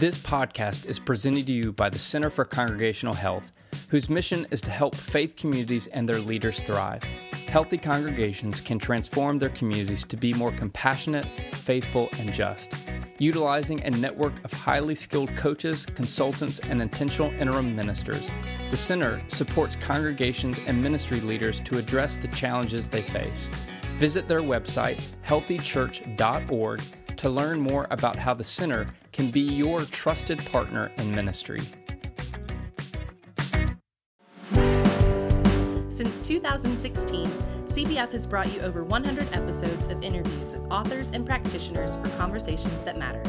This podcast is presented to you by the Center for Congregational Health, whose mission is to help faith communities and their leaders thrive. Healthy congregations can transform their communities to be more compassionate, faithful, and just. Utilizing a network of highly skilled coaches, consultants, and intentional interim ministers, the Center supports congregations and ministry leaders to address the challenges they face. Visit their website, healthychurch.org, to learn more about how the Center can be your trusted partner in ministry. Since 2016, CBF has brought you over 100 episodes of interviews with authors and practitioners for conversations that matter.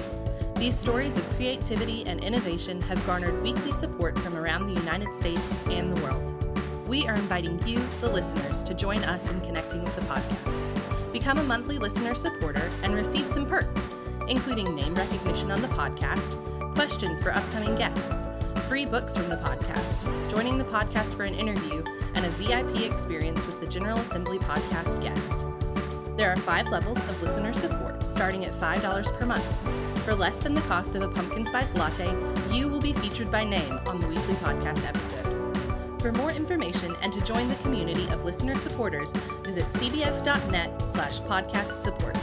These stories of creativity and innovation have garnered weekly support from around the United States and the world. We are inviting you, the listeners, to join us in connecting with the podcast. Become a monthly listener supporter and receive some perks, including name recognition on the podcast, questions for upcoming guests, free books from the podcast, joining the podcast for an interview, and a VIP experience with the General Assembly podcast guest. There are five levels of listener support, starting at $5 per month. For less than the cost of a pumpkin spice latte, you will be featured by name on the weekly podcast episode. For more information and to join the community of listener supporters, visit cbf.net slash podcast support.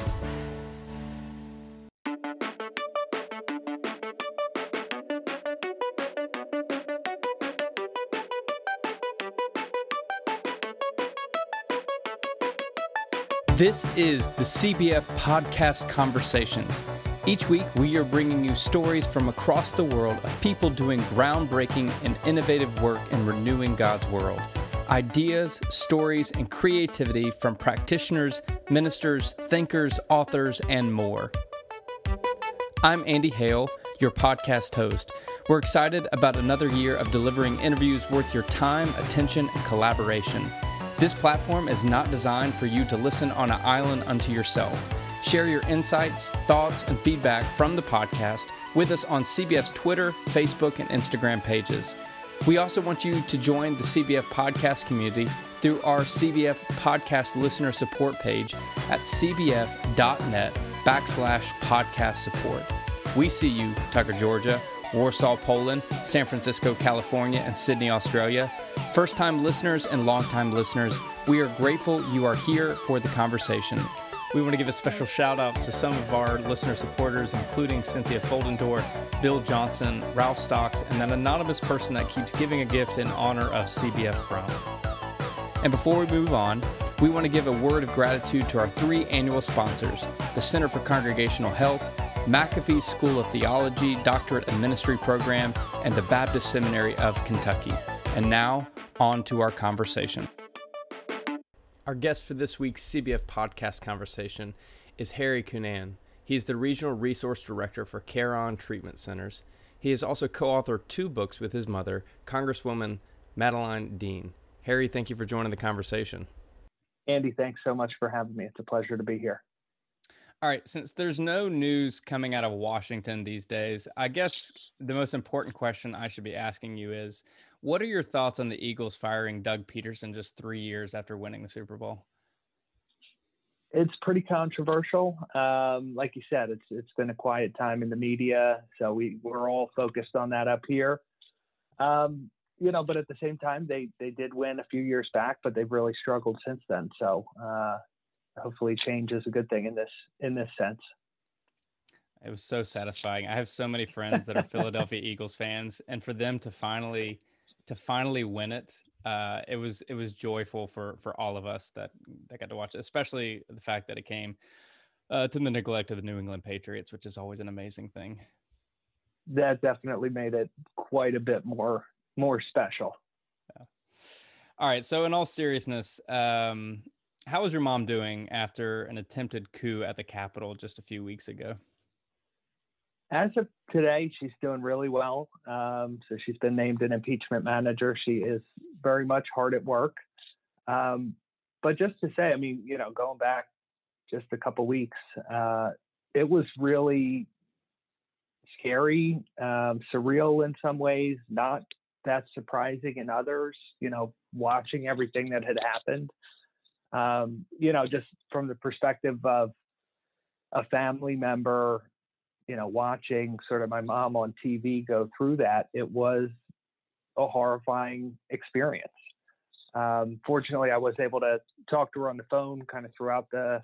This is the CBF Podcast Conversations. Each week, we are bringing you stories from across the world of people doing groundbreaking and innovative work in renewing God's world. Ideas, stories, and creativity from practitioners, ministers, thinkers, authors, and more. I'm Andy Hale, your podcast host. We're excited about another year of delivering interviews worth your time, attention, and collaboration. This platform is not designed for you to listen on an island unto yourself. Share your insights, thoughts, and feedback from the podcast with us on CBF's Twitter, Facebook, and Instagram pages. We also want you to join the CBF podcast community through our CBF podcast listener support page at cbf.net backslash podcast support. We see you, Tucker, Georgia, Warsaw, Poland, San Francisco, California, and Sydney, Australia. First time listeners and long time listeners, we are grateful you are here for the conversation. We want to give a special shout out to some of our listener supporters, including Cynthia Foldendor, Bill Johnson, Ralph Stocks, and that anonymous person that keeps giving a gift in honor of CBF Chrome. And before we move on, we want to give a word of gratitude to our three annual sponsors the Center for Congregational Health, McAfee School of Theology Doctorate and Ministry Program, and the Baptist Seminary of Kentucky. And now, on to our conversation. Our guest for this week's CBF podcast conversation is Harry Cunnane. He's the Regional Resource Director for Caron Treatment Centers. He has also co authored two books with his mother, Congresswoman Madeleine Dean. Harry, thank you for joining the conversation. Andy, thanks so much for having me. It's a pleasure to be here. All right, since there's no news coming out of Washington these days, I guess the most important question I should be asking you is what are your thoughts on the Eagles firing Doug Pederson just three years after winning the Super Bowl? It's pretty controversial. Um, like you said, it's it's been a quiet time in the media, so we we're all focused on that up here. Um, you know, but at the same time, they they did win a few years back, but they've really struggled since then. So uh, hopefully, change is a good thing in this in this sense. It was so satisfying. I have so many friends that are Philadelphia Eagles fans, and for them to finally to finally win it, uh, it was it was joyful for for all of us that that got to watch it, especially the fact that it came uh, to the neglect of the New England Patriots, which is always an amazing thing. That definitely made it quite a bit more more special. Yeah. All right. So, in all seriousness, um, was your mom doing after an attempted coup at the Capitol just a few weeks ago? As of today, she's doing really well. Um, so she's been named an impeachment manager. She is very much hard at work. Um, but just to say, I mean, you know, going back just a couple weeks, uh, it was really scary, um, surreal in some ways, not that surprising in others. You know, watching everything that had happened. Um, you know, just from the perspective of a family member you know, watching sort of my mom on TV go through that, it was a horrifying experience. Um, fortunately, I was able to talk to her on the phone kind of throughout the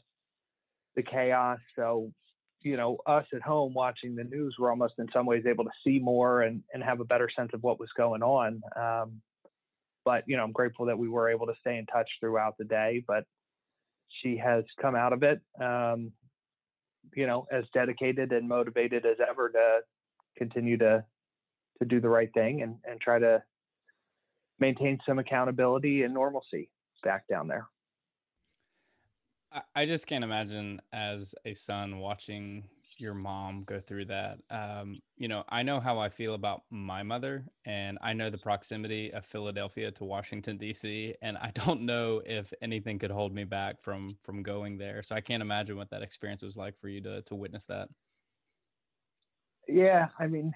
the chaos. So, you know, us at home watching the news were almost in some ways able to see more and, and have a better sense of what was going on. Um, but, you know, I'm grateful that we were able to stay in touch throughout the day. But she has come out of it, um, you know, as dedicated and motivated as ever to continue to to do the right thing and, and try to maintain some accountability and normalcy back down there. I just can't imagine as a son watching your mom go through that. Um, you know, I know how I feel about my mother, and I know the proximity of Philadelphia to Washington D.C., and I don't know if anything could hold me back from from going there. So I can't imagine what that experience was like for you to to witness that. Yeah, I mean,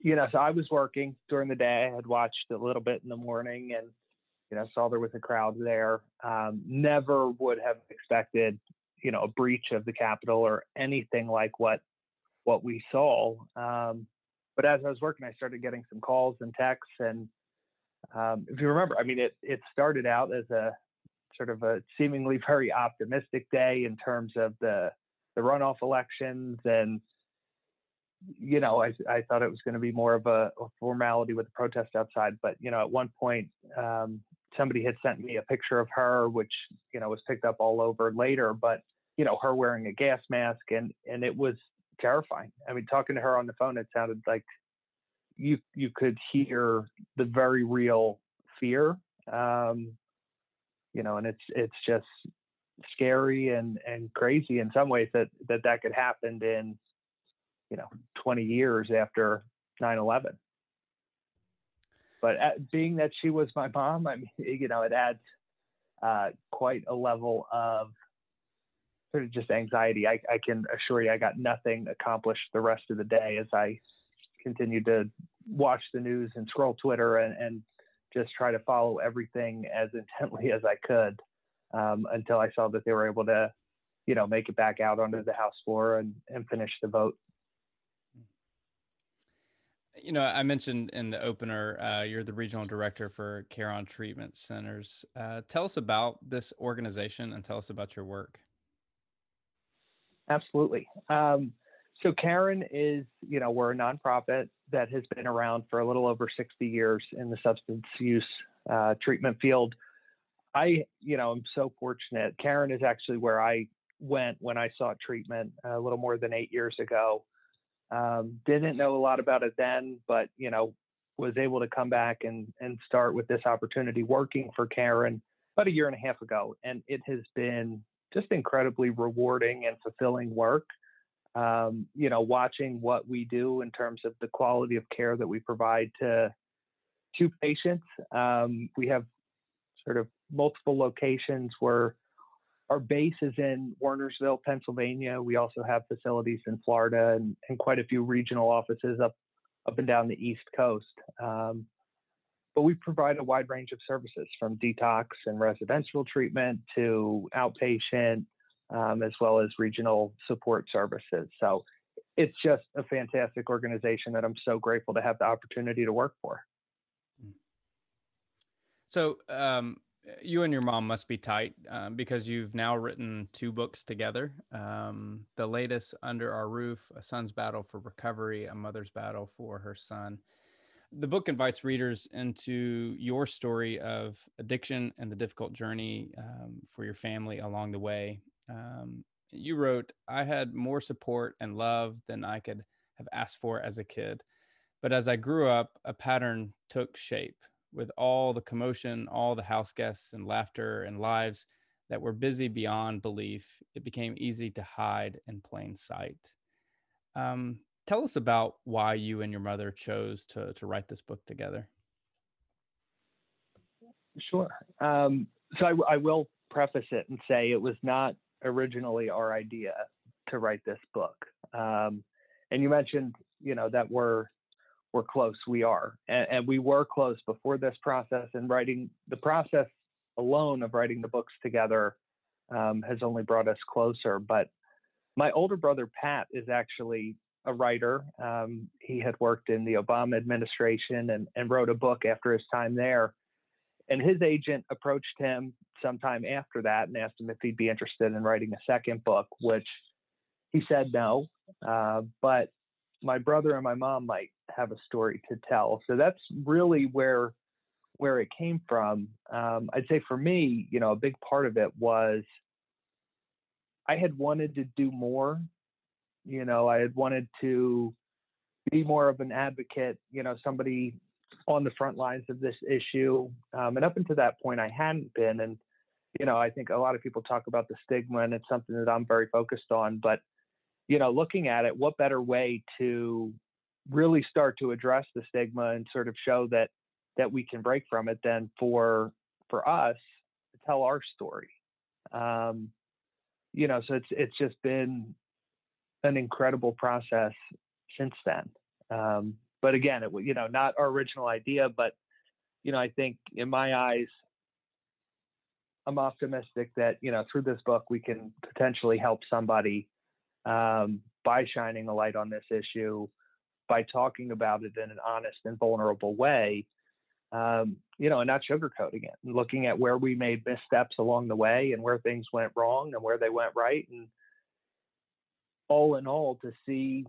you know, so I was working during the day. I had watched a little bit in the morning and, you know, saw there was a crowd there. Um, never would have expected, you know, a breach of the Capitol or anything like what what we saw. Um, but as I was working, I started getting some calls and texts. And um, if you remember, I mean, it it started out as a sort of a seemingly very optimistic day in terms of the the runoff elections and you know, I, I thought it was going to be more of a, a, formality with the protest outside. But, you know, at one point, um, somebody had sent me a picture of her, which, you know, was picked up all over later. But, you know, her wearing a gas mask and, and it was terrifying. I mean, talking to her on the phone, it sounded like you, you could hear the very real fear. Um, you know, and it's, it's just scary and, and crazy in some ways that, that that could happen in, you know 20 years after 9/11. But at, being that she was my mom, I mean, you know, it adds uh, quite a level of sort of just anxiety. I, I can assure you, I got nothing accomplished the rest of the day as I continued to watch the news and scroll Twitter and, and just try to follow everything as intently as I could um, until I saw that they were able to, you know, make it back out onto the House floor and, and finish the vote you know, I mentioned in the opener, uh, you're the regional director for Caron Treatment Centers. Uh, tell us about this organization and tell us about your work. Absolutely. Um, so Caron is, you know, we're a nonprofit that has been around for a little over 60 years in the substance use uh, treatment field. I, you know, I'm so fortunate. Caron is actually where I went when I sought treatment a little more than eight years ago. Um, didn't know a lot about it then, but you know, was able to come back and and start with this opportunity working for Caron about a year and a half ago, and it has been just incredibly rewarding and fulfilling work. Um, you know, watching what we do in terms of the quality of care that we provide to to patients. Um, we have sort of multiple locations where our base is in Wernersville, Pennsylvania. We also have facilities in Florida and, and quite a few regional offices up up and down the East Coast. Um, but we provide a wide range of services from detox and residential treatment to outpatient, um, as well as regional support services. So it's just a fantastic organization that I'm so grateful to have the opportunity to work for. So, um, you and your mom must be tight um, because you've now written two books together. Um, the latest, Under Our Roof, A Son's Battle for Recovery, A Mother's Battle for Her Son. The book invites readers into your story of addiction and the difficult journey um, for your family along the way. Um, you wrote, I had more support and love than I could have asked for as a kid. But as I grew up, a pattern took shape with all the commotion, all the house guests and laughter and lives that were busy beyond belief, it became easy to hide in plain sight. Um, tell us about why you and your mother chose to, to write this book together. Sure. Um, so I, I will preface it and say it was not originally our idea to write this book. Um, and you mentioned, you know, that we're we're close. We are, and, and, we were close before this process. And writing the process alone of writing the books together um, has only brought us closer. But my older brother Pat is actually a writer. Um, he had worked in the Obama administration and, and wrote a book after his time there. And his agent approached him sometime after that and asked him if he'd be interested in writing a second book, which he said no. Uh, but my brother and my mom might have a story to tell. So that's really where where it came from. Um, I'd say for me, you know, a big part of it was I had wanted to do more. You know, I had wanted to be more of an advocate. You know, somebody on the front lines of this issue. Um, and up until that point, I hadn't been. And you know, I think a lot of people talk about the stigma, and it's something that I'm very focused on. But you know, looking at it, what better way to really start to address the stigma and sort of show that that we can break from it than for for us to tell our story. Um, you know, so it's it's just been an incredible process since then. Um, but again, it you know not our original idea, but you know I think in my eyes, I'm optimistic that you know through this book we can potentially help somebody um, by shining a light on this issue, by talking about it in an honest and vulnerable way, um, you know, and not sugarcoating it, and looking at where we made missteps along the way and where things went wrong and where they went right, and all in all, to see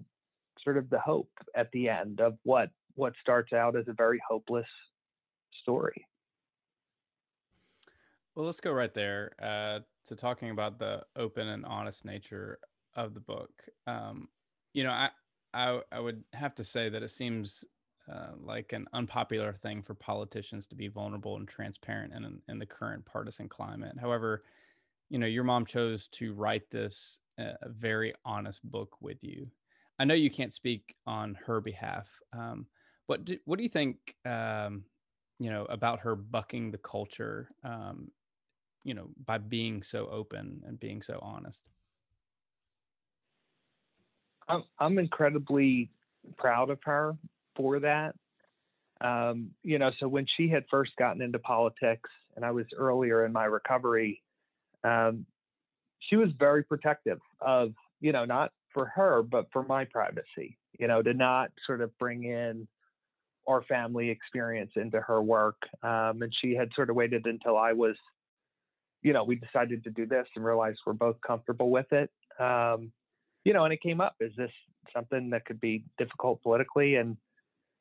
sort of the hope at the end of what what starts out as a very hopeless story. Well, let's go right there uh, to talking about the open and honest nature of the book. Um, you know, I, I, I would have to say that it seems uh, like an unpopular thing for politicians to be vulnerable and transparent in, in the current partisan climate. However, you know, your mom chose to write this uh, very honest book with you. I know you can't speak on her behalf, um, but do, what do you think, um, you know, about her bucking the culture, um, you know, by being so open and being so honest? I'm I'm incredibly proud of her for that. Um, you know, so when she had first gotten into politics, and I was earlier in my recovery, um, she was very protective of you know not for her but for my privacy. You know, to not sort of bring in our family experience into her work. Um, and she had sort of waited until I was, you know, we decided to do this and realized we're both comfortable with it. Um, you know, and it came up. Is this something that could be difficult politically? And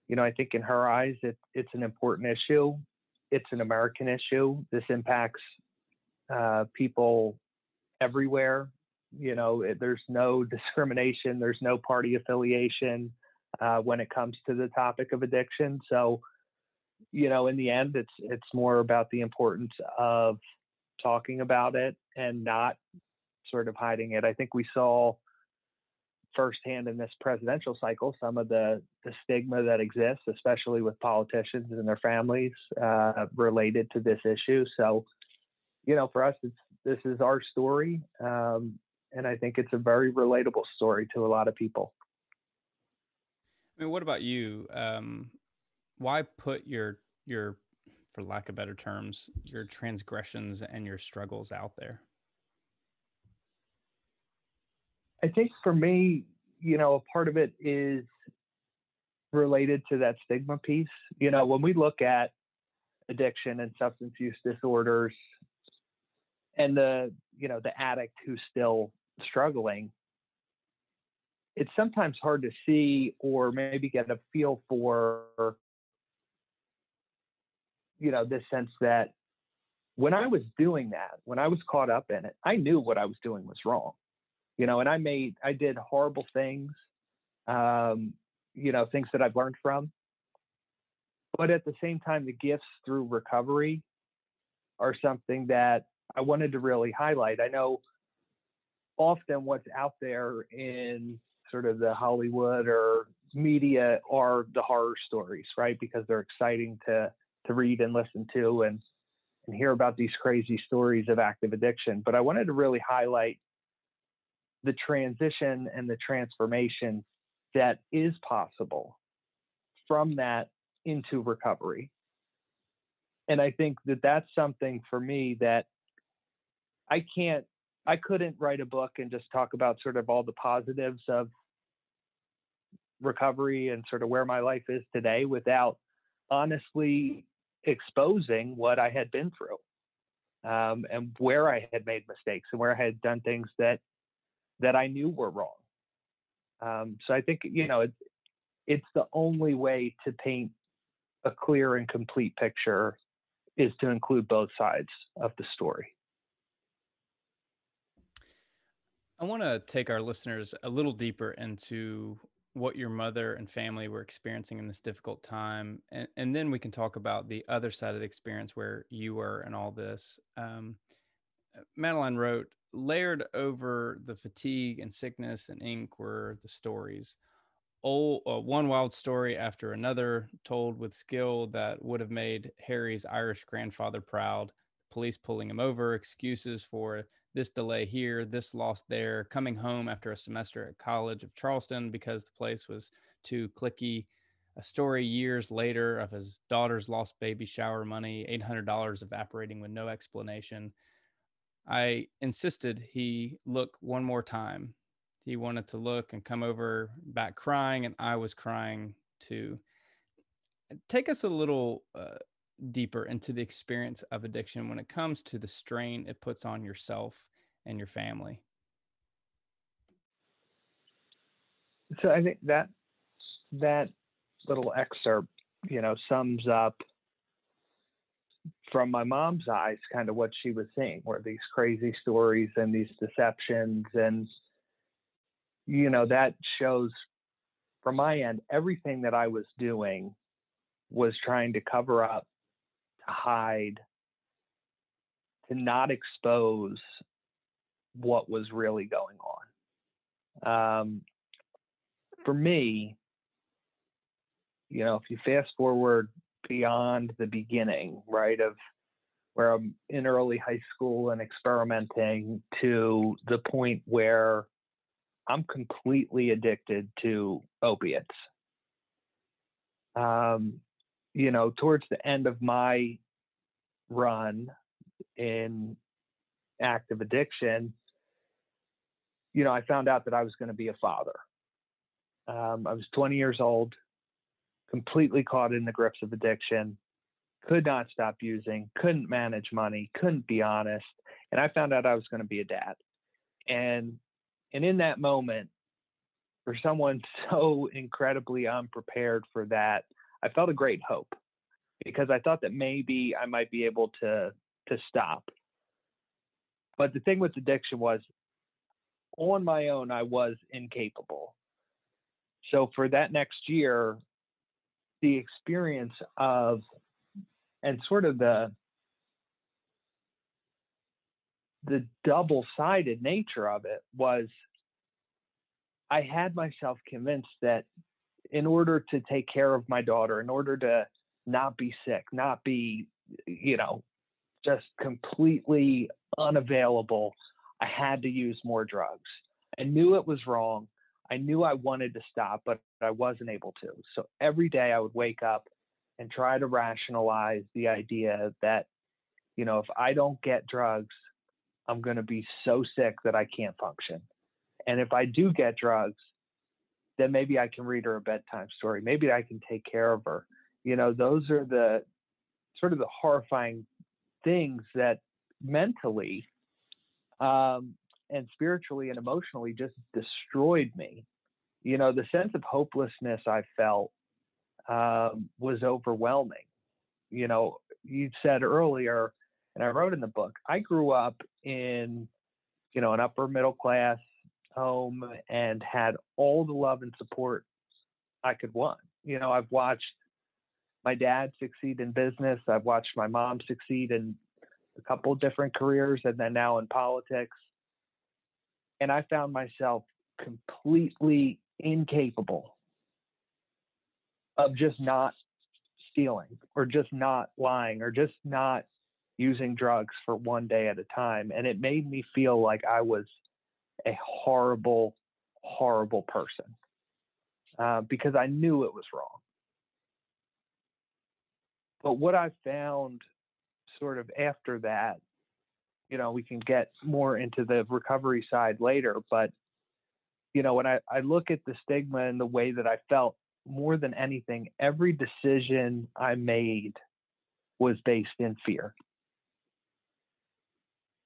you know, I think in her eyes, it, it's an important issue. It's an American issue. This impacts uh, people everywhere. You know, it, there's no discrimination. There's no party affiliation uh, when it comes to the topic of addiction. So, you know, in the end, it's it's more about the importance of talking about it and not sort of hiding it. I think we saw firsthand in this presidential cycle some of the, the stigma that exists, especially with politicians and their families uh, related to this issue. So, you know, for us, it's this is our story, um, and I think it's a very relatable story to a lot of people. I mean, what about you? Um, why put your your, for lack of better terms, your transgressions and your struggles out there? I think for me, you know, a part of it is related to that stigma piece. You know, when we look at addiction and substance use disorders and the, you know, the addict who's still struggling, it's sometimes hard to see or maybe get a feel for, you know, this sense that when I was doing that, when I was caught up in it, I knew what I was doing was wrong you know, and I made, I did horrible things, um, you know, things that I've learned from. But at the same time, the gifts through recovery are something that I wanted to really highlight. I know often what's out there in sort of the Hollywood or media are the horror stories, right? Because they're exciting to to read and listen to and and hear about these crazy stories of active addiction. But I wanted to really highlight the transition and the transformation that is possible from that into recovery. And I think that that's something for me that I can't, I couldn't write a book and just talk about sort of all the positives of recovery and sort of where my life is today without honestly exposing what I had been through um, and where I had made mistakes and where I had done things that that I knew were wrong. Um, so I think you know it, it's the only way to paint a clear and complete picture is to include both sides of the story. I want to take our listeners a little deeper into what your mother and family were experiencing in this difficult time. And, and then we can talk about the other side of the experience where you were and all this. Um, Madeleine wrote, layered over the fatigue and sickness and ink were the stories. Old, uh, one wild story after another, told with skill that would have made Harry's Irish grandfather proud. Police pulling him over, excuses for this delay here, this loss there, coming home after a semester at College of Charleston because the place was too cliquey. A story years later of his daughter's lost baby shower money, $800 evaporating with no explanation. I insisted he look one more time. He wanted to look and come over back crying, and I was crying too. Take us a little uh, deeper into the experience of addiction when it comes to the strain it puts on yourself and your family? So I think that that little excerpt, you know, sums up from my mom's eyes kind of what she was seeing were these crazy stories and these deceptions and you know that shows from my end everything that I was doing was trying to cover up hide, to not expose what was really going on. Um, for me, you know, if you fast forward beyond the beginning, right, of where I'm in early high school and experimenting to the point where I'm completely addicted to opiates. Um, you know, towards the end of my run in active addiction, you know, I found out that I was going to be a father. Um, I was 20 years old, completely caught in the grips of addiction, could not stop using, couldn't manage money, couldn't be honest, and I found out I was going to be a dad. And and in that moment, for someone so incredibly unprepared for that, I felt a great hope because I thought that maybe I might be able to to stop. But the thing with addiction was on my own I was incapable. So for that next year, the experience of and sort of the the double-sided nature of it was I had myself convinced that in order to take care of my daughter, in order to not be sick, not be, you know, just completely unavailable, I had to use more drugs. I knew it was wrong. I knew I wanted to stop, but I wasn't able to. So every day I would wake up and try to rationalize the idea that, you know, if I don't get drugs, I'm going to be so sick that I can't function. And if I do get drugs, then maybe I can read her a bedtime story. Maybe I can take care of her. You know, those are the sort of the horrifying things that mentally um, and spiritually and emotionally just destroyed me. You know, the sense of hopelessness I felt um, was overwhelming. You know, you said earlier, and I wrote in the book, I grew up in, you know, an upper middle class home and had all the love and support I could want. You know, I've watched my dad succeed in business. I've watched my mom succeed in a couple different careers and then now in politics. And I found myself completely incapable of just not stealing or just not lying or just not using drugs for one day at a time. And it made me feel like I was a horrible, horrible person uh, because I knew it was wrong. But what I found sort of after that, you know, we can get more into the recovery side later, but you know, when I, I look at the stigma and the way that I felt more than anything, every decision I made was based in fear.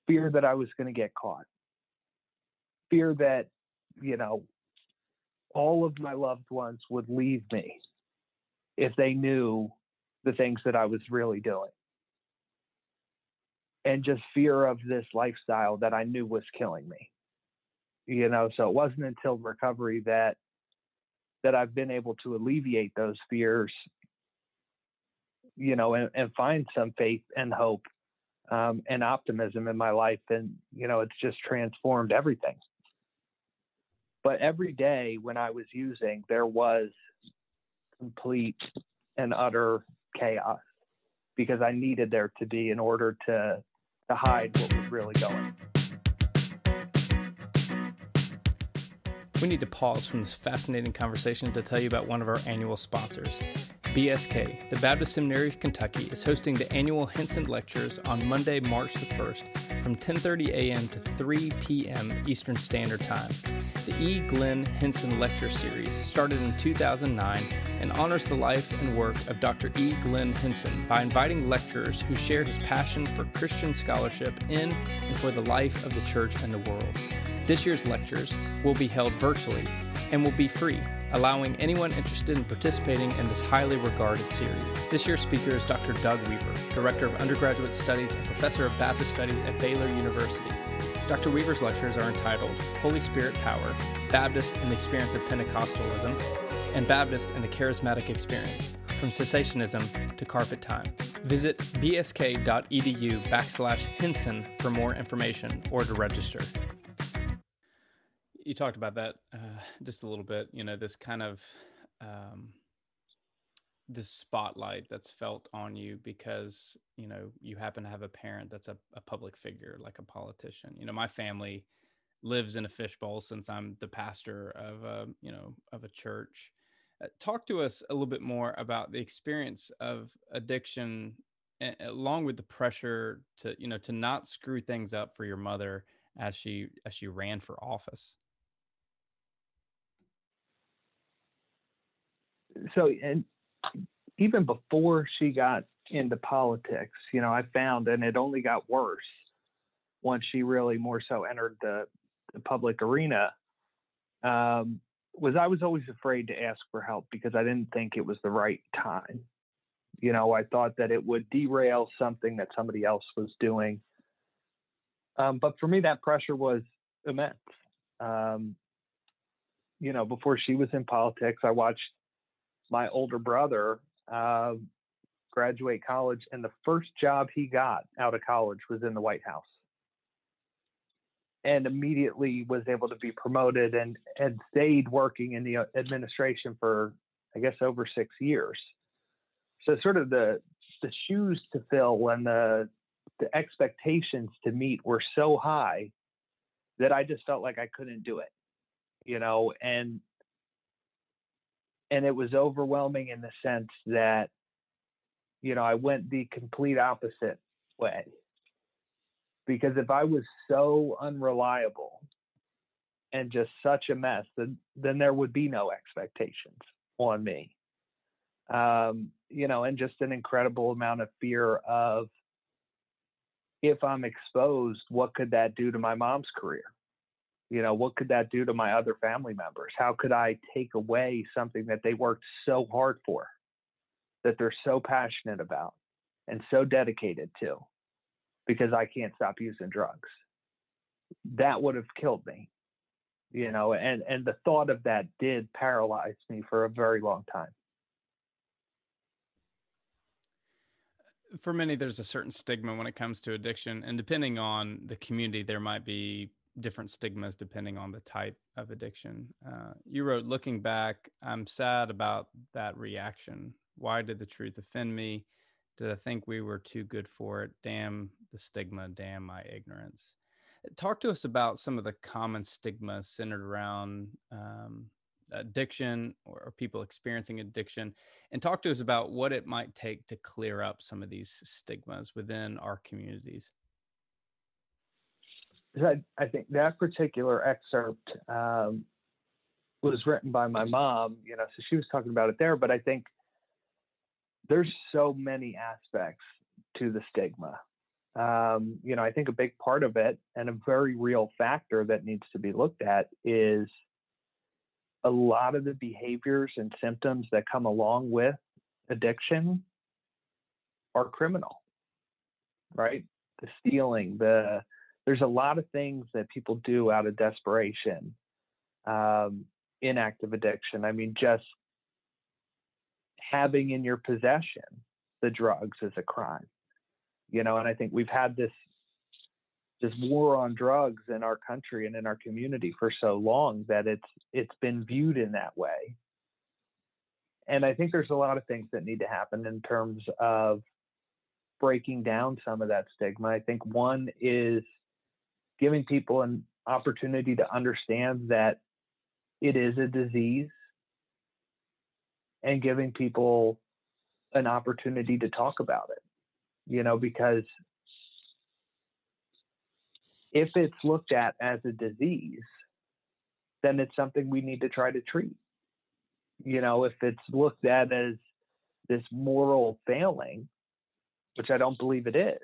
Fear that I was going to get caught. Fear that, you know, all of my loved ones would leave me if they knew the things that I was really doing. And just fear of this lifestyle that I knew was killing me. You know, so it wasn't until recovery that that I've been able to alleviate those fears, you know, and, and find some faith and hope um, and optimism in my life. And, you know, it's just transformed everything. But every day when I was using, there was complete and utter chaos because I needed there to be in order to to hide what was really going. We need to pause from this fascinating conversation to tell you about one of our annual sponsors. BSK, the Baptist Seminary of Kentucky, is hosting the annual Hinson Lectures on Monday, March the 1st from 10:30 a.m. to 3 p.m. Eastern Standard Time. The E. Glenn Hinson Lecture Series started in 2009 and honors the life and work of Dr. E. Glenn Hinson by inviting lecturers who share his passion for Christian scholarship in and for the life of the church and the world. This year's lectures will be held virtually and will be free, allowing anyone interested in participating in this highly regarded series. This year's speaker is Dr. Doug Weaver, Director of Undergraduate Studies and Professor of Baptist Studies at Baylor University. Dr. Weaver's lectures are entitled Holy Spirit Power, Baptist and the Experience of Pentecostalism, and Baptist and the Charismatic Experience, from cessationism to carpet time. Visit bsk.edu backslash Hinson for more information or to register you talked about that uh, just a little bit. You know, this kind of um, this spotlight that's felt on you because you know you happen to have a parent that's a, a public figure, like a politician. You know, my family lives in a fishbowl since I'm the pastor of a you know of a church. Uh, talk to us a little bit more about the experience of addiction, along with the pressure to you know to not screw things up for your mother as she as she ran for office. So and even before she got into politics, you know, I found and it only got worse once she really more so entered the, the public arena. Um, was I was always afraid to ask for help because I didn't think it was the right time. You know, I thought that it would derail something that somebody else was doing. Um, but for me, that pressure was immense. Um, you know, before she was in politics, I watched my older brother uh, graduate college, and the first job he got out of college was in the White House, and immediately was able to be promoted and and stayed working in the uh, administration for I guess over six years. So sort of the the shoes to fill and the the expectations to meet were so high that I just felt like I couldn't do it, you know, and and it was overwhelming in the sense that you know i went the complete opposite way. Because if i was so unreliable and just such a mess then then there would be no expectations on me. Um, you know and just an incredible amount of fear of if i'm exposed what could that do to my mom's career you know what could that do to my other family members? How could i take away something that they worked so hard for that they're so passionate about and so dedicated to because i can't stop using drugs? That would have killed me you know and and the thought of that did paralyze me for a very long time. For many there's a certain stigma when it comes to addiction and depending on the community there might be different stigmas depending on the type of addiction. Uh, you wrote, looking back, I'm sad about that reaction. Why did the truth offend me? Did I think we were too good for it? Damn the stigma, damn my ignorance. Talk to us about some of the common stigmas centered around um, addiction or, or people experiencing addiction, and talk to us about what it might take to clear up some of these stigmas within our communities. I, I think that particular excerpt um, was written by my mom, you know, so she was talking about it there. But I think there's so many aspects to the stigma. Um, you know, I think a big part of it and a very real factor that needs to be looked at is a lot of the behaviors and symptoms that come along with addiction are criminal, right? The stealing, the there's a lot of things that people do out of desperation um, in active addiction. I mean, just having in your possession the drugs is a crime, you know. And I think we've had this this war on drugs in our country and in our community for so long that it's it's been viewed in that way. And I think there's a lot of things that need to happen in terms of breaking down some of that stigma. I think one is giving people an opportunity to understand that it is a disease and giving people an opportunity to talk about it you know because if it's looked at as a disease then it's something we need to try to treat. You know if it's looked at as this moral failing which i don't believe it is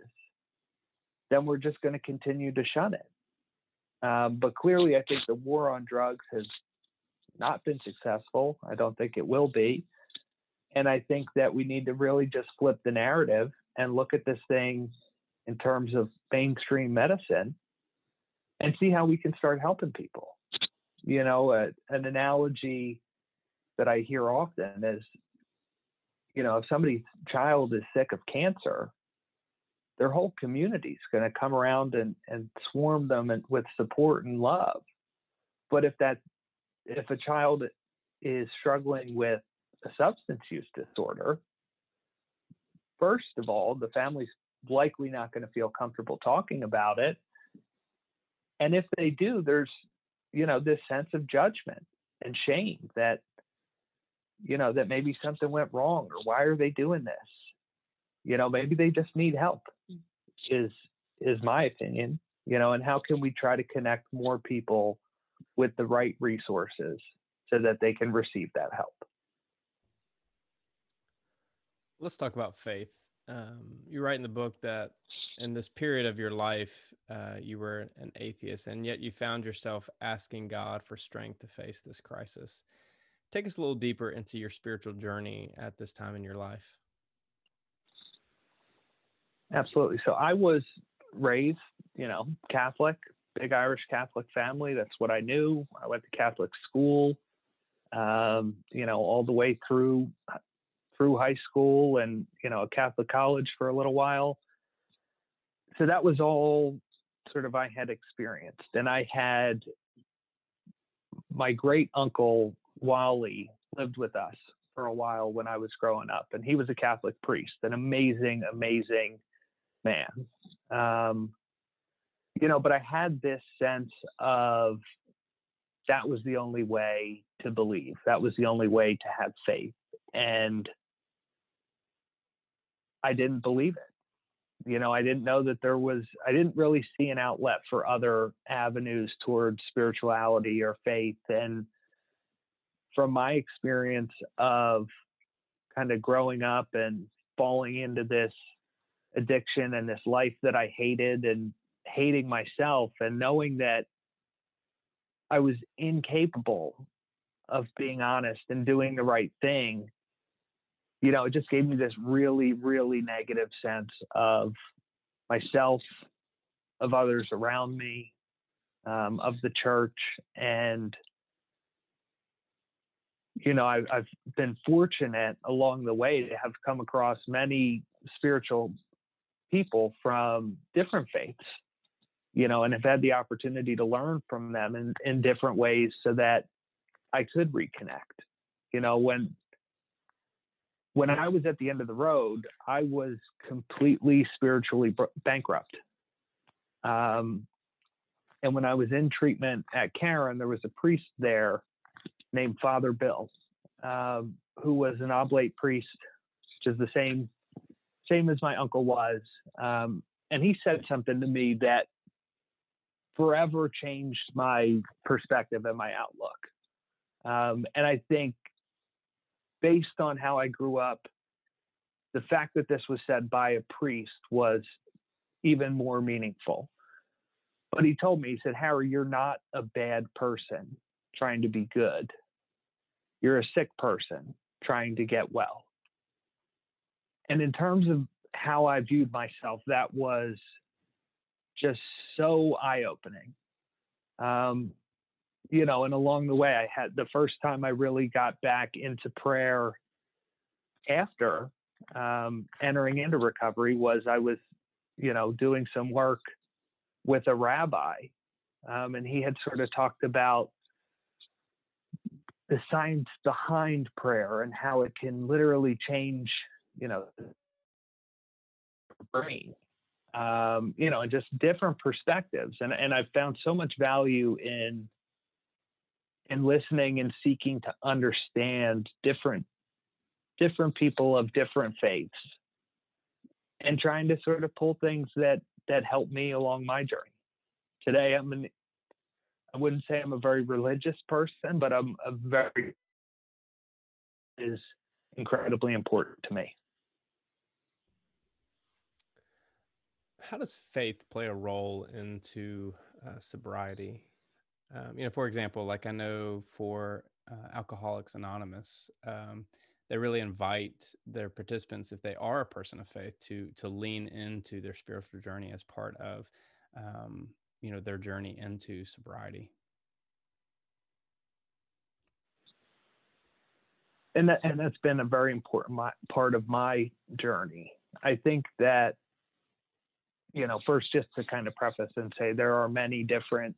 then we're just going to continue to shun it um, but clearly i think the war on drugs has not been successful. I don't think it will be. And I think that we need to really just flip the narrative and look at this thing in terms of mainstream medicine and see how we can start helping people. You know, uh, an analogy that I hear often is, you know, if somebody's child is sick of cancer, their whole community is going to come around and, and swarm them and, with support and love. But if that if a child is struggling with a substance use disorder, first of all, the family's likely not going to feel comfortable talking about it. And if they do, there's, you know, this sense of judgment and shame that, you know, that maybe something went wrong or why are they doing this? You know, maybe they just need help is is my opinion, you know, and how can we try to connect more people with the right resources so that they can receive that help. Let's talk about faith. Um, you write in the book that in this period of your life, uh, you were an atheist, and yet you found yourself asking God for strength to face this crisis. Take us a little deeper into your spiritual journey at this time in your life. Absolutely. So I was raised, you know, Catholic, big Irish Catholic family. That's what I knew. I went to Catholic school, um, you know, all the way through through high school, and you know, a Catholic college for a little while. So that was all sort of I had experienced, and I had my great uncle Wally lived with us for a while when I was growing up, and he was a Catholic priest, an amazing, amazing man. Um, you know, but I had this sense of that was the only way to believe. That was the only way to have faith. And I didn't believe it. You know, I didn't know that there was, I didn't really see an outlet for other avenues towards spirituality or faith. And from my experience of kind of growing up and falling into this addiction and this life that I hated and hating myself and knowing that I was incapable of being honest and doing the right thing, you know, it just gave me this really, really negative sense of myself, of others around me, um, of the church. And, you know, I, I've been fortunate along the way to have come across many spiritual people from different faiths you know, and have had the opportunity to learn from them in, in different ways so that I could reconnect. You know, when when I was at the end of the road, I was completely spiritually bankrupt. Um, and when I was in treatment at Caron, there was a priest there named Father Bill, um, who was an oblate priest, which is the same same as my uncle was. Um, and he said something to me that forever changed my perspective and my outlook. Um, and I think based on how I grew up, the fact that this was said by a priest was even more meaningful. But he told me, he said, Harry, you're not a bad person trying to be good. You're a sick person trying to get well. And in terms of how I viewed myself, that was just so eye opening. Um, you know, and along the way, I had the first time I really got back into prayer after um, entering into recovery was I was, you know, doing some work with a rabbi, um, and he had sort of talked about the science behind prayer and how it can literally change, you know, brain, um, you know, and just different perspectives. And and I've found so much value in in listening and seeking to understand different different people of different faiths and trying to sort of pull things that that help me along my journey. Today I'm an I wouldn't say I'm a very religious person, but I'm a very is incredibly important to me. How does faith play a role into uh, sobriety? Um, you know, for example, like I know for uh, Alcoholics Anonymous, um, they really invite their participants, if they are a person of faith, to to lean into their spiritual journey as part of, um, you know, their journey into sobriety. And that, and that's been a very important my, part of my journey. I think that, you know, first just to kind of preface and say there are many different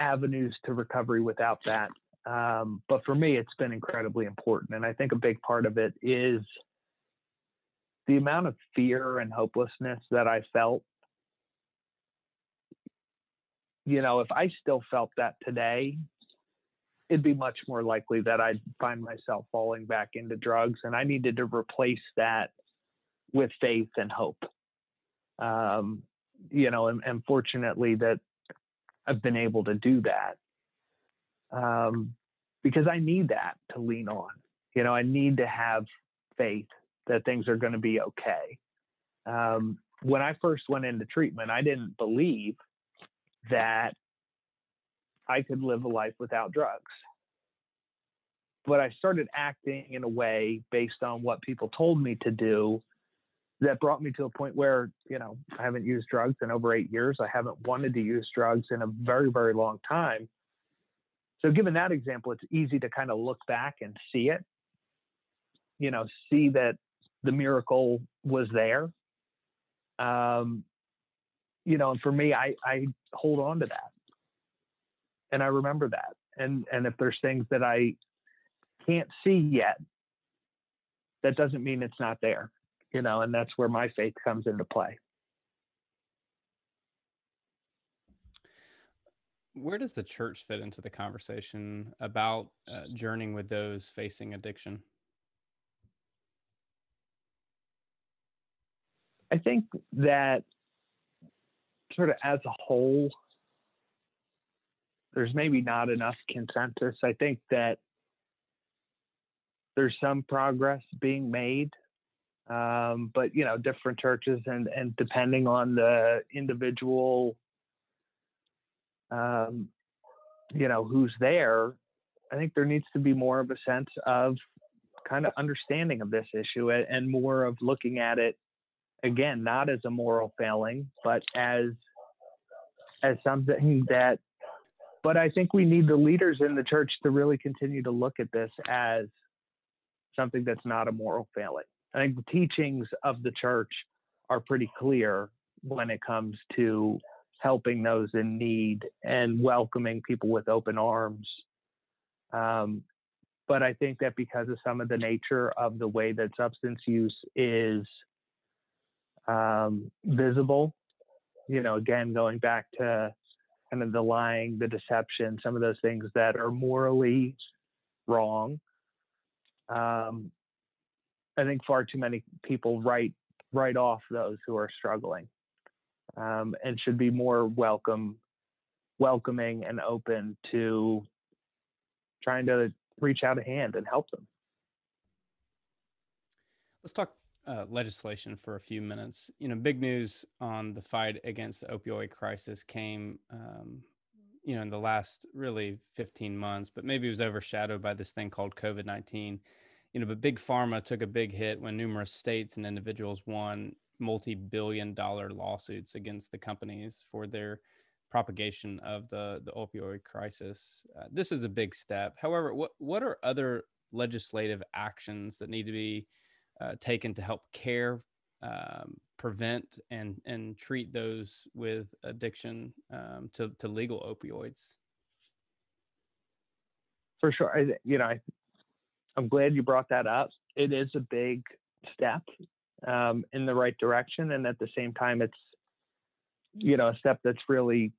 avenues to recovery without that. Um, but for me, it's been incredibly important. And I think a big part of it is the amount of fear and hopelessness that I felt. You know, if I still felt that today, it'd be much more likely that I'd find myself falling back into drugs. And I needed to replace that with faith and hope. Um, you know, and, and fortunately that I've been able to do that um, because I need that to lean on. You know, I need to have faith that things are going to be okay. Um, when I first went into treatment, I didn't believe that I could live a life without drugs. But I started acting in a way based on what people told me to do that brought me to a point where you know I haven't used drugs in over eight years. I haven't wanted to use drugs in a very very long time. So given that example, it's easy to kind of look back and see it. You know, see that the miracle was there. Um, you know, and for me, I I hold on to that, and I remember that. And and if there's things that I can't see yet, that doesn't mean it's not there you know, and that's where my faith comes into play. Where does the church fit into the conversation about uh, journeying with those facing addiction? I think that sort of as a whole, there's maybe not enough consensus. I think that there's some progress being made um, but you know different churches and and depending on the individual um, you know who's there i think there needs to be more of a sense of kind of understanding of this issue and more of looking at it again not as a moral failing but as as something that but i think we need the leaders in the church to really continue to look at this as something that's not a moral failing I think the teachings of the church are pretty clear when it comes to helping those in need and welcoming people with open arms. Um, but I think that because of some of the nature of the way that substance use is um, visible, you know, again, going back to kind of the lying, the deception, some of those things that are morally wrong. Um, I think far too many people write write off those who are struggling, um, and should be more welcome, welcoming and open to trying to reach out a hand and help them. Let's talk uh, legislation for a few minutes. You know, big news on the fight against the opioid crisis came, um, you know, in the last really 15 months, but maybe it was overshadowed by this thing called COVID 19. You know, but big pharma took a big hit when numerous states and individuals won multi billion dollar lawsuits against the companies for their propagation of the, the opioid crisis. Uh, this is a big step. However, what, what are other legislative actions that need to be uh, taken to help care, um, prevent, and and treat those with addiction um, to to legal opioids. For sure, I, you know, I, I'm glad you brought that up. It is a big step um, in the right direction, and at the same time, it's you know a step that's really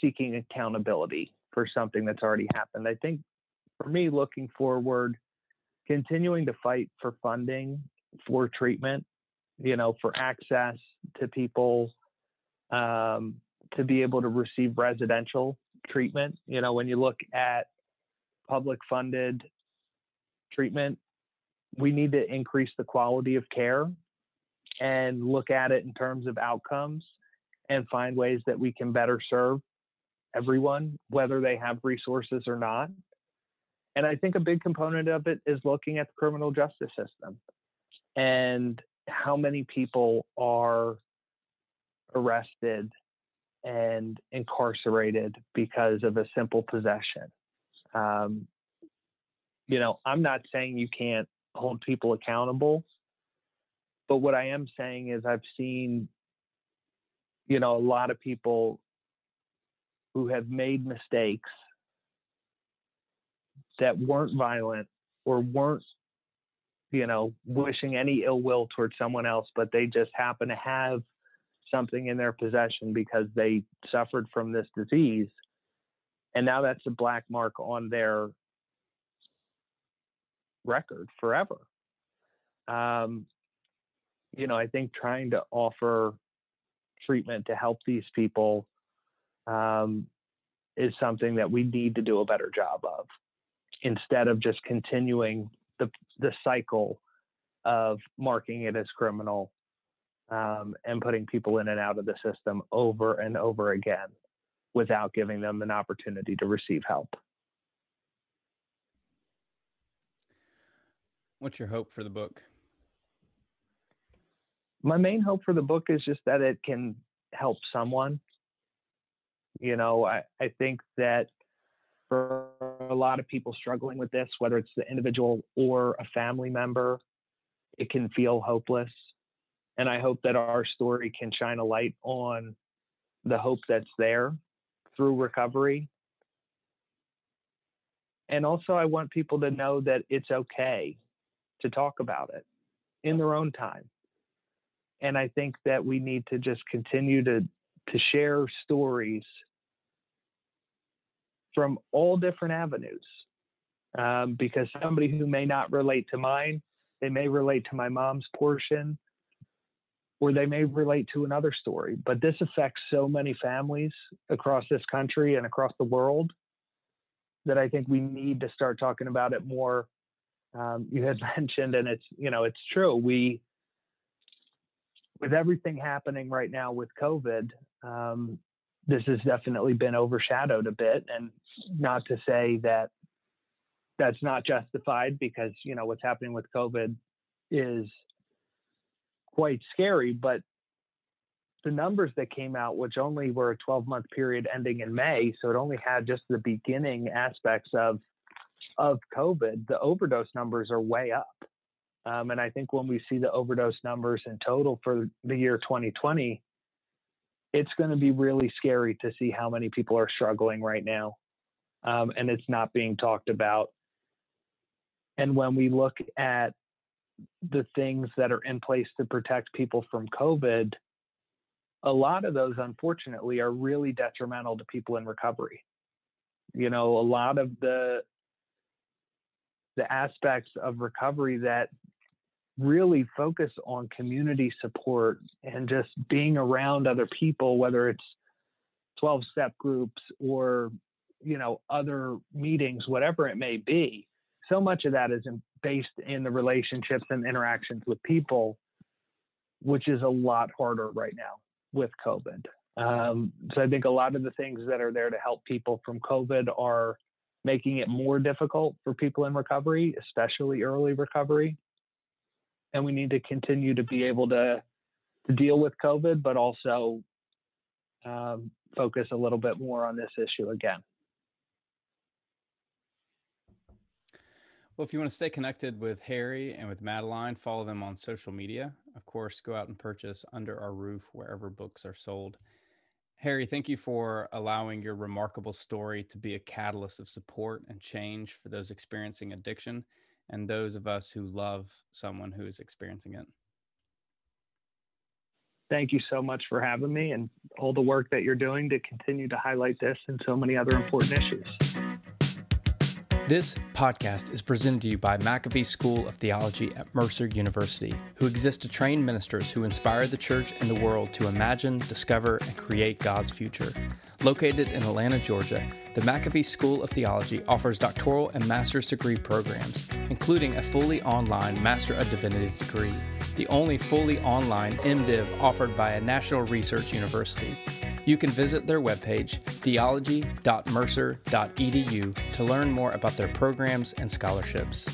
seeking accountability for something that's already happened. I think for me, looking forward, continuing to fight for funding for treatment, you know, for access to people um, to be able to receive residential treatment. You know, when you look at public funded treatment, we need to increase the quality of care and look at it in terms of outcomes and find ways that we can better serve everyone, whether they have resources or not. And I think a big component of it is looking at the criminal justice system and how many people are arrested and incarcerated because of a simple possession. Um, you know, I'm not saying you can't hold people accountable, but what I am saying is I've seen, you know, a lot of people who have made mistakes that weren't violent or weren't you know wishing any ill will towards someone else but they just happen to have something in their possession because they suffered from this disease. And now that's a black mark on their record forever um, you know i think trying to offer treatment to help these people um, is something that we need to do a better job of instead of just continuing the, the cycle of marking it as criminal um, and putting people in and out of the system over and over again without giving them an opportunity to receive help. What's your hope for the book? My main hope for the book is just that it can help someone you know, I, I think that for a lot of people struggling with this, whether it's the individual or a family member, it can feel hopeless. And I hope that our story can shine a light on the hope that's there through recovery. And also, I want people to know that it's okay to talk about it in their own time. And I think that we need to just continue to to share stories from all different avenues. Um, because somebody who may not relate to mine, they may relate to my mom's portion, or they may relate to another story. But this affects so many families across this country and across the world that I think we need to start talking about it more. Um, you had mentioned, and it's you know it's true. We with everything happening right now with COVID, um, this has definitely been overshadowed a bit. And not to say that that's not justified because, you know, what's happening with COVID is quite scary, but the numbers that came out, which only were a 12 month period ending in May, so it only had just the beginning aspects of of COVID, the overdose numbers are way up. Um, and I think when we see the overdose numbers in total for the year 2020, it's going to be really scary to see how many people are struggling right now. Um, and it's not being talked about. And when we look at the things that are in place to protect people from COVID, a lot of those, unfortunately, are really detrimental to people in recovery. You know, a lot of the the aspects of recovery that really focus on community support and just being around other people, whether it's 12 step groups or, you know, other meetings, whatever it may be. So much of that is in, based in the relationships and interactions with people, which is a lot harder right now with COVID. Um, so I think a lot of the things that are there to help people from COVID are making it more difficult for people in recovery, especially early recovery. And we need to continue to be able to to deal with COVID, but also um, focus a little bit more on this issue again. Well, if you want to stay connected with Harry and with Madeleine, follow them on social media. Of course, go out and purchase Under Our Roof wherever books are sold. Harry, thank you for allowing your remarkable story to be a catalyst of support and change for those experiencing addiction and those of us who love someone who is experiencing it. Thank you so much for having me and all the work that you're doing to continue to highlight this and so many other important issues. This podcast is presented to you by McAfee School of Theology at Mercer University, who exists to train ministers who inspire the church and the world to imagine, discover, and create God's future. Located in Atlanta, Georgia, the McAfee School of Theology offers doctoral and master's degree programs, including a fully online Master of Divinity degree, the only fully online MDiv offered by a national research university. You can visit their webpage, theology.mercer.edu, to learn more about their programs and scholarships.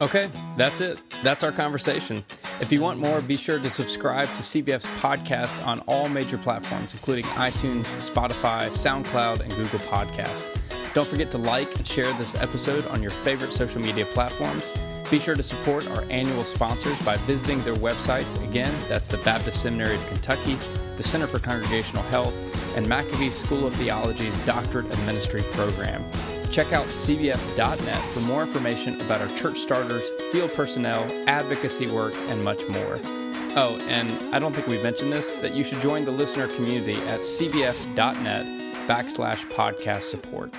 Okay, that's it. That's our conversation. If you want more, be sure to subscribe to CBF's podcast on all major platforms, including iTunes, Spotify, SoundCloud, and Google Podcast. Don't forget to like and share this episode on your favorite social media platforms. Be sure to support our annual sponsors by visiting their websites. Again, that's the Baptist Seminary of Kentucky, the Center for Congregational Health, and McAfee School of Theology's Doctorate of Ministry program. Check out cbf.net for more information about our church starters, field personnel, advocacy work, and much more. Oh, and I don't think we mentioned this, that you should join the listener community at cbf.net backslash podcast support.